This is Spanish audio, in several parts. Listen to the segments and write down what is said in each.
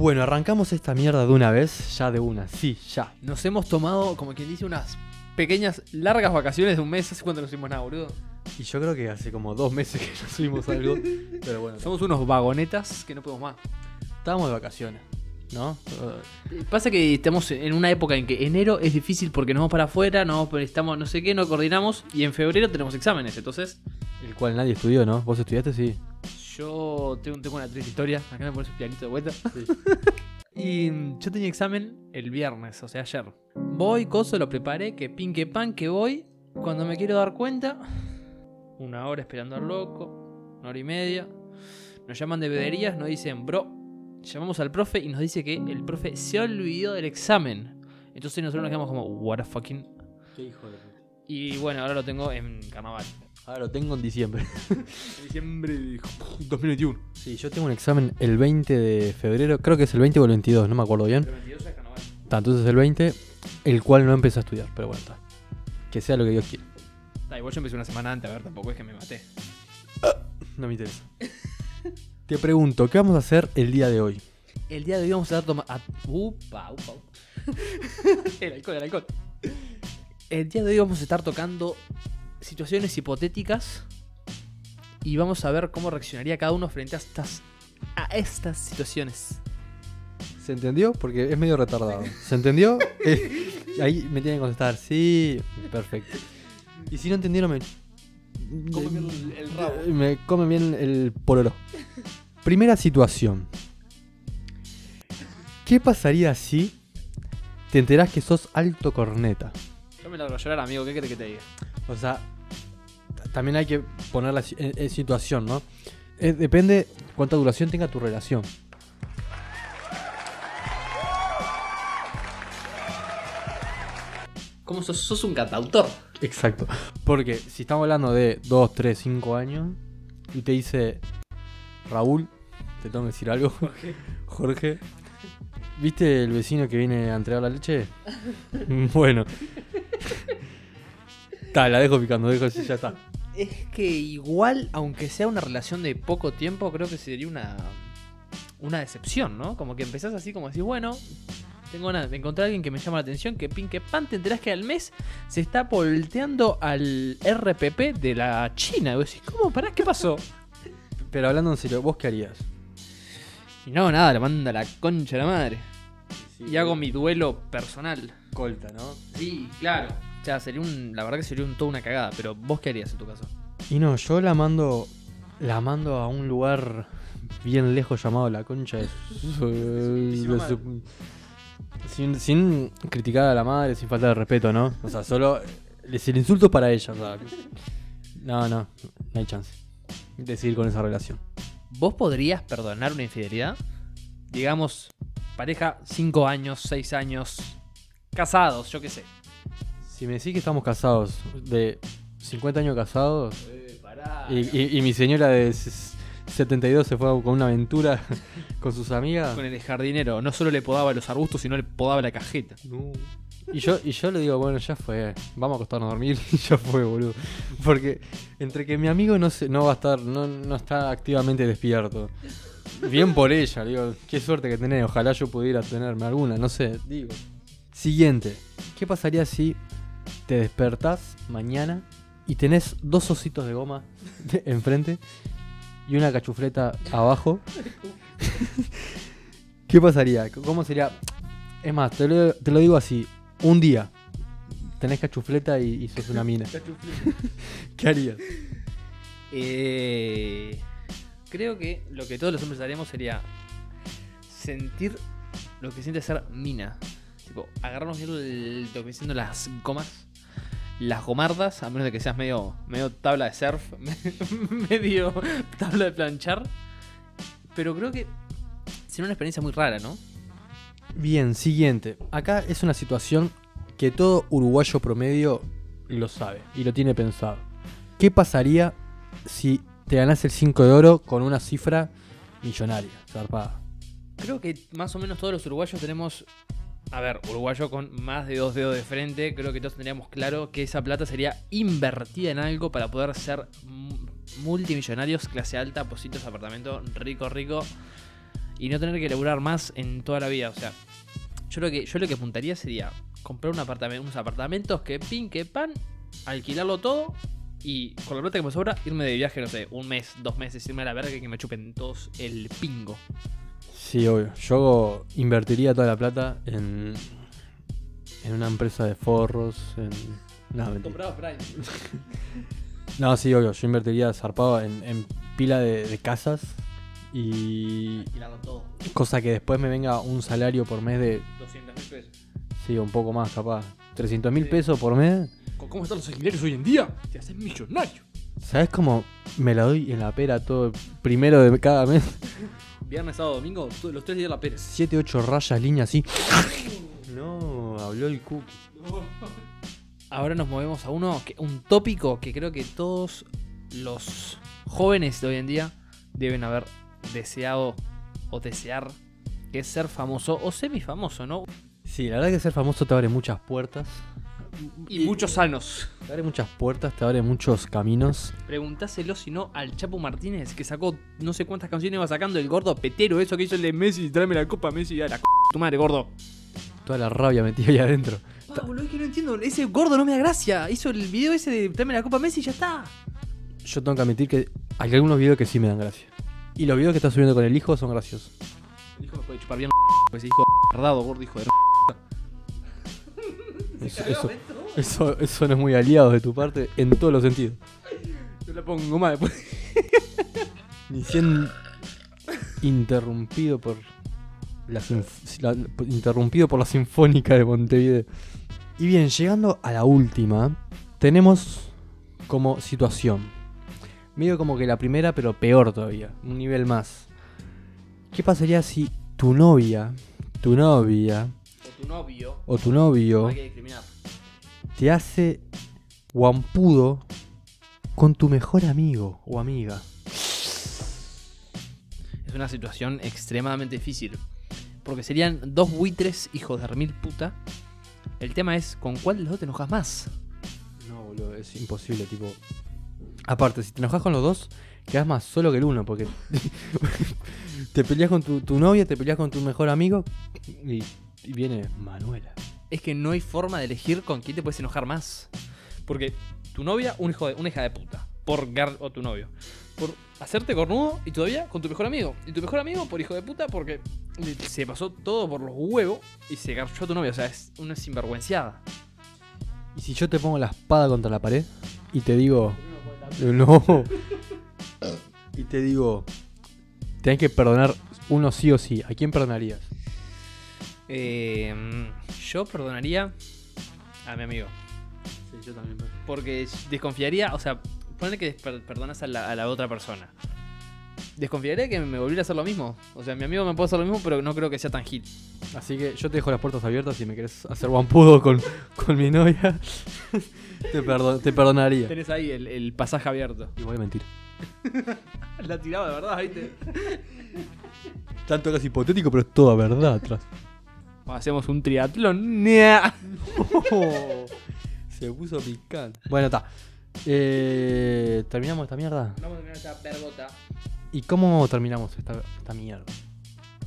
Bueno, arrancamos esta mierda de una vez, ya de una, sí, ya. Nos hemos tomado, como quien dice, unas pequeñas, largas vacaciones de un mes. ¿Hace cuánto no hicimos nada, boludo? Y yo creo que hace como dos meses que no subimos algo, pero bueno, Somos unos vagonetas que no podemos más. estábamos de vacaciones, ¿no? Eh, Pasa que estamos en una época en que enero es difícil porque nos vamos para afuera, no vamos, estamos no sé qué, no coordinamos. Y en febrero tenemos exámenes. Entonces, El cual nadie estudió, ¿no? ¿Vos estudiaste? Sí. Yo tengo, tengo una triste historia. Acá me pones un pianito de vuelta. Y yo tenía examen el viernes, o sea, ayer. Voy, coso, lo preparé, que pin que pan, que voy. Cuando me quiero dar cuenta, una hora esperando al loco, una hora y media. Nos llaman de bederías, nos dicen, bro, llamamos al profe y nos dice que el profe se olvidó del examen. Entonces nosotros nos quedamos como, what a fucking. Qué hijo de Y bueno, ahora lo tengo en carnaval. Ahora lo tengo en diciembre. En diciembre de 2021. Sí, yo tengo un examen el 20 de febrero, creo que es el 20 o el 22, no me acuerdo bien. El 22 es carnaval. Está, entonces el 20, el cual no empecé a estudiar, pero bueno, está. Que sea lo que Dios quiera. Da, igual yo empecé una semana antes, a ver, tampoco es que me maté. No me interesa. Te pregunto, ¿qué vamos a hacer el día de hoy? El día de hoy vamos a estar tomando. Upa, upa, upa. el alcohol, el alcohol. El día de hoy vamos a estar tocando situaciones hipotéticas y vamos a ver cómo reaccionaría cada uno frente a estas, a estas situaciones. ¿Se entendió? Porque es medio retardado. ¿Se entendió? Eh, ahí me tienen que contestar, sí, perfecto. Y si no entendieron, me. el, Me comen bien el pororo. Primera situación. ¿Qué pasaría si te enterás que sos alto corneta? Yo me largo a llorar, amigo, ¿qué querés que te diga? O sea, también hay que ponerla en, en situación, ¿no? Eh, depende cuánta duración tenga tu relación. ¿Cómo sos? Sos un cantautor. Exacto. Porque si estamos hablando de 2, 3, 5 años y te dice Raúl, te tengo que decir algo. Jorge. ¿Viste el vecino que viene a entregar la leche? bueno. Está, la dejo picando, dejo así, ya está. Es que igual, aunque sea una relación de poco tiempo, creo que sería una, una decepción, ¿no? Como que empezás así como decís, bueno, tengo nada, encontré a alguien que me llama la atención, que pin que pan, te enterás que al mes se está volteando al RPP de la China. Y vos decís, ¿cómo? ¿Pará? ¿Qué pasó? Pero hablando en serio, ¿vos qué harías? Y no, nada, la manda a la concha de la madre. Y hago mi duelo personal. colta, ¿no? Sí, claro. O sea, sería un, la verdad que sería un, toda una cagada, pero vos qué harías en tu caso. Y no, yo la mando. La mando a un lugar bien lejos llamado La Concha de su- de su- sin, sin criticar a la madre, sin falta de respeto, ¿no? O sea, solo. El insulto para ella, o sea. No, no, no hay chance de seguir con esa relación. ¿Vos podrías perdonar una infidelidad? Digamos, pareja 5 años, 6 años, casados, yo qué sé. Si me decís que estamos casados, de 50 años casados, pará. y, y- y mi señora de ses- 72 se fue con una aventura con sus amigas. Con el jardinero, no solo le podaba los arbustos, sino le podaba la cajeta. Y yo, y yo le digo, bueno, ya fue, vamos a acostarnos a dormir y ya fue, boludo. Porque entre que mi amigo no se, no va a estar, no, no está activamente despierto. Bien por ella, digo, qué suerte que tenés, ojalá yo pudiera tenerme alguna, no sé, digo. Siguiente, ¿qué pasaría si te despertás mañana y tenés dos ositos de goma de- enfrente y una cachufleta abajo? ¿Qué pasaría? ¿Cómo sería? Es más, te lo, te lo digo así. Un día tenés cachufleta y, y sos una mina. ¿Qué harías? Eh, creo que lo que todos los hombres haríamos sería sentir lo que siente ser mina. Tipo, el- lo que vienen siendo las gomas. Las gomardas, a menos de que seas medio, medio tabla de surf, medio tabla de planchar. Pero creo que sería una experiencia muy rara, ¿no? Bien, siguiente. Acá es una situación que todo uruguayo promedio lo sabe y lo tiene pensado. ¿Qué pasaría si te ganás el 5 de oro con una cifra millonaria, zarpada? Creo que más o menos todos los uruguayos tenemos. A ver, uruguayo con más de dos dedos de frente, creo que todos tendríamos claro que esa plata sería invertida en algo para poder ser multimillonarios, clase alta, positos, apartamento, rico, rico. y no tener que laburar más en toda la vida. O sea, yo lo que, yo lo que apuntaría sería comprar un apartamento, unos apartamentos que pin, que pan, alquilarlo todo y con la plata que me sobra irme de viaje, no sé, un mes, dos meses, irme a la verga y que me chupen todos el pingo. Sí, obvio. Yo invertiría toda la plata en, en una empresa de forros, en... No. Comprado Prime. No, sí, obvio. Yo invertiría zarpado en, en pila de, de casas y... Todo. Cosa que después me venga un salario por mes de... 200 mil pesos. Sí, un poco más, capaz. 300 mil Sí. pesos por mes. ¿Con ¿Cómo están los alquileres hoy en día? Te haces millonario. ¿Sabes cómo me la doy en la pera todo el primero de cada mes? Viernes, sábado, domingo, los tres días la Pérez. 7, 8 rayas, líneas así. No, habló el cookie. Ahora nos movemos a uno, que, un tópico que creo que todos los jóvenes de hoy en día deben haber deseado o desear, que es ser famoso o semifamoso, ¿no? Sí, la verdad que ser famoso te abre muchas puertas. Y muchos sanos. Te abre muchas puertas, te abre muchos caminos. Preguntáselo si no al Chapo Martínez, que sacó no sé cuántas canciones va sacando el gordo petero, eso que hizo el de Messi, tráeme la copa Messi, a la c tu madre, gordo. Toda la rabia metida ahí adentro. Ah, boludo, es que no entiendo, ese gordo no me da gracia. Hizo el video ese de tráeme la copa Messi y ya está. Yo tengo que admitir que hay algunos videos que sí me dan gracia. Y los videos que está subiendo con el hijo son graciosos. El hijo me puede chupar bien pues hijo tardado, gordo, hijo de Eso, eso, eso, eso no es muy aliado de tu parte en todos los sentidos. Yo la pongo más después. Ni siendo interrumpido por la- interrumpido por la Sinfónica de Montevideo. Y bien, llegando a la última, tenemos como situación. Medio como que la primera, pero peor todavía, un nivel más. ¿Qué pasaría si tu novia, tu novia O tu novio. o tu novio No hay que discriminar. Te hace guampudo con tu mejor amigo o amiga? Es una situación extremadamente difícil. Porque serían dos buitres hijos de remil puta. El tema es con cuál de los dos te enojas más. No, boludo, es imposible, tipo. Aparte, si te enojas con los dos, quedas más solo que el uno, porque te peleas con tu, tu novia, te peleas con tu mejor amigo y, y viene Manuela. Es que no hay forma de elegir con quién te puedes enojar más. Porque tu novia, un hijo de, una hija de puta. Por gar o tu novio. Por hacerte cornudo y todavía con tu mejor amigo. Y tu mejor amigo por hijo de puta porque se pasó todo por los huevos y se garchó a tu novia. O sea, es una sinvergüenciada. Y si yo te pongo la espada contra la pared y te digo. No. Y te digo. Tenés que perdonar uno sí o sí. ¿A quién perdonarías? Eh, yo perdonaría a mi amigo. Sí, yo también. Porque desconfiaría, o sea, ponle que per- perdonas a la, a la otra persona. Desconfiaría que me volviera a hacer lo mismo. O sea, mi amigo me puede hacer lo mismo, pero no creo que sea tan hit. Así que yo te dejo las puertas abiertas si me querés hacer guampudo con, con mi novia. te, perdo- te perdonaría. Tenés ahí el, el pasaje abierto. Y voy a mentir. La tiraba de verdad, ¿viste? Tanto es hipotético, pero es toda verdad atrás. Hacemos un triatlón. ¡Nia! Se puso picante. Bueno, está. Eh, ¿Terminamos esta mierda? Vamos a terminar esta vergota. ¿Y cómo terminamos esta, esta mierda?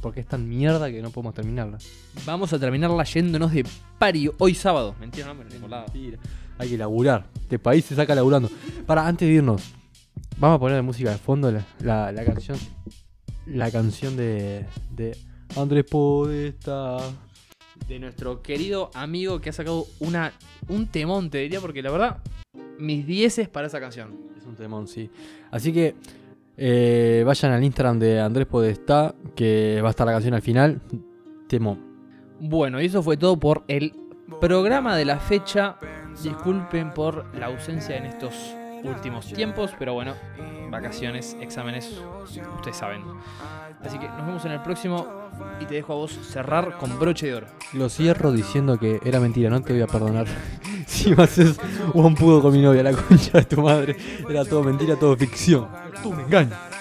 Porque es tan mierda que no podemos terminarla. Vamos a terminarla yéndonos de pari hoy sábado. Mentira, no me lo lado. Mentira. Hay que laburar. Este país se saca laburando. Para, antes de irnos, vamos a poner de música de fondo la, la- la canción. La canción de. de Andrés Podesta. De nuestro querido amigo que ha sacado una, un temón, te diría, porque la verdad, mis dieces para esa canción. Es un temón, sí. Así que eh, vayan al Instagram de Andrés Podestá, que va a estar la canción al final. Temón. Bueno, y eso fue todo por el programa de la fecha. Disculpen por la ausencia en estos últimos tiempos, pero bueno, vacaciones, exámenes, ustedes saben. Así que nos vemos en el próximo y te dejo a vos cerrar con broche de oro. Lo cierro diciendo que era mentira, no te voy a perdonar. si me haces un pudo con mi novia, la concha de tu madre. Era todo mentira, todo ficción. Tú me engañas.